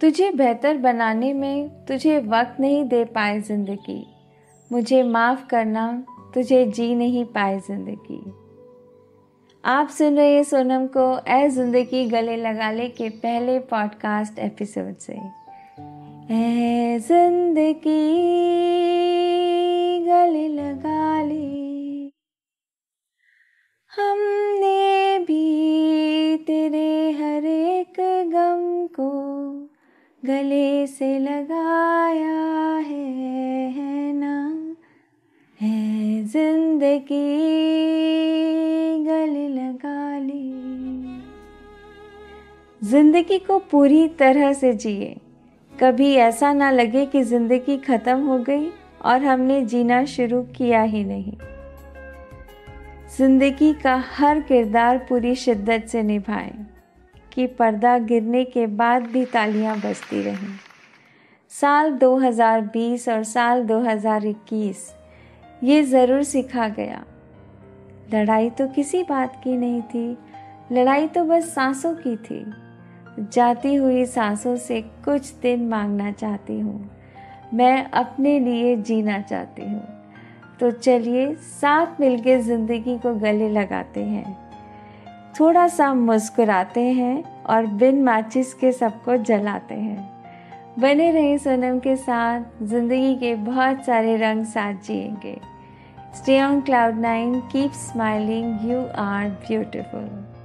तुझे बेहतर बनाने में तुझे वक्त नहीं दे पाए ज़िंदगी। मुझे माफ़ करना, तुझे जी नहीं पाए ज़िंदगी। आप सुन रहे हैं सोनम को ए ज़िंदगी गले लगा ले के पहले पॉडकास्ट एपिसोड से। ए ज़िंदगी गले लगा ले हमने भी तेरे हर एक गम को गले से लगाया है, है ना? है ज़िंदगी गले लगा ली। ज़िंदगी को पूरी तरह से जिए। कभी ऐसा ना लगे कि ज़िंदगी खत्म हो गई और हमने जीना शुरू किया ही नहीं। ज़िंदगी का हर किरदार पूरी शिद्दत से निभाएँ। कि पर्दा गिरने के बाद भी तालियाँ बजती रहें। साल 2020 और साल 2021 ये ज़रूर सीखा गया। लड़ाई तो किसी बात की नहीं थी, लड़ाई तो बस सांसों की थी। जाती हुई सांसों से कुछ दिन मांगना चाहती हूँ, मैं अपने लिए जीना चाहती हूँ। तो चलिए, साथ मिलकर ज़िंदगी को गले लगाते हैं। थोड़ा सा मुस्कुराते हैं और बिन माचिस के सबको जलाते हैं बने रहे सोनम के साथ, ज़िंदगी के बहुत सारे रंग साथ जिएँगे stay on cloud nine keep smiling you are beautiful.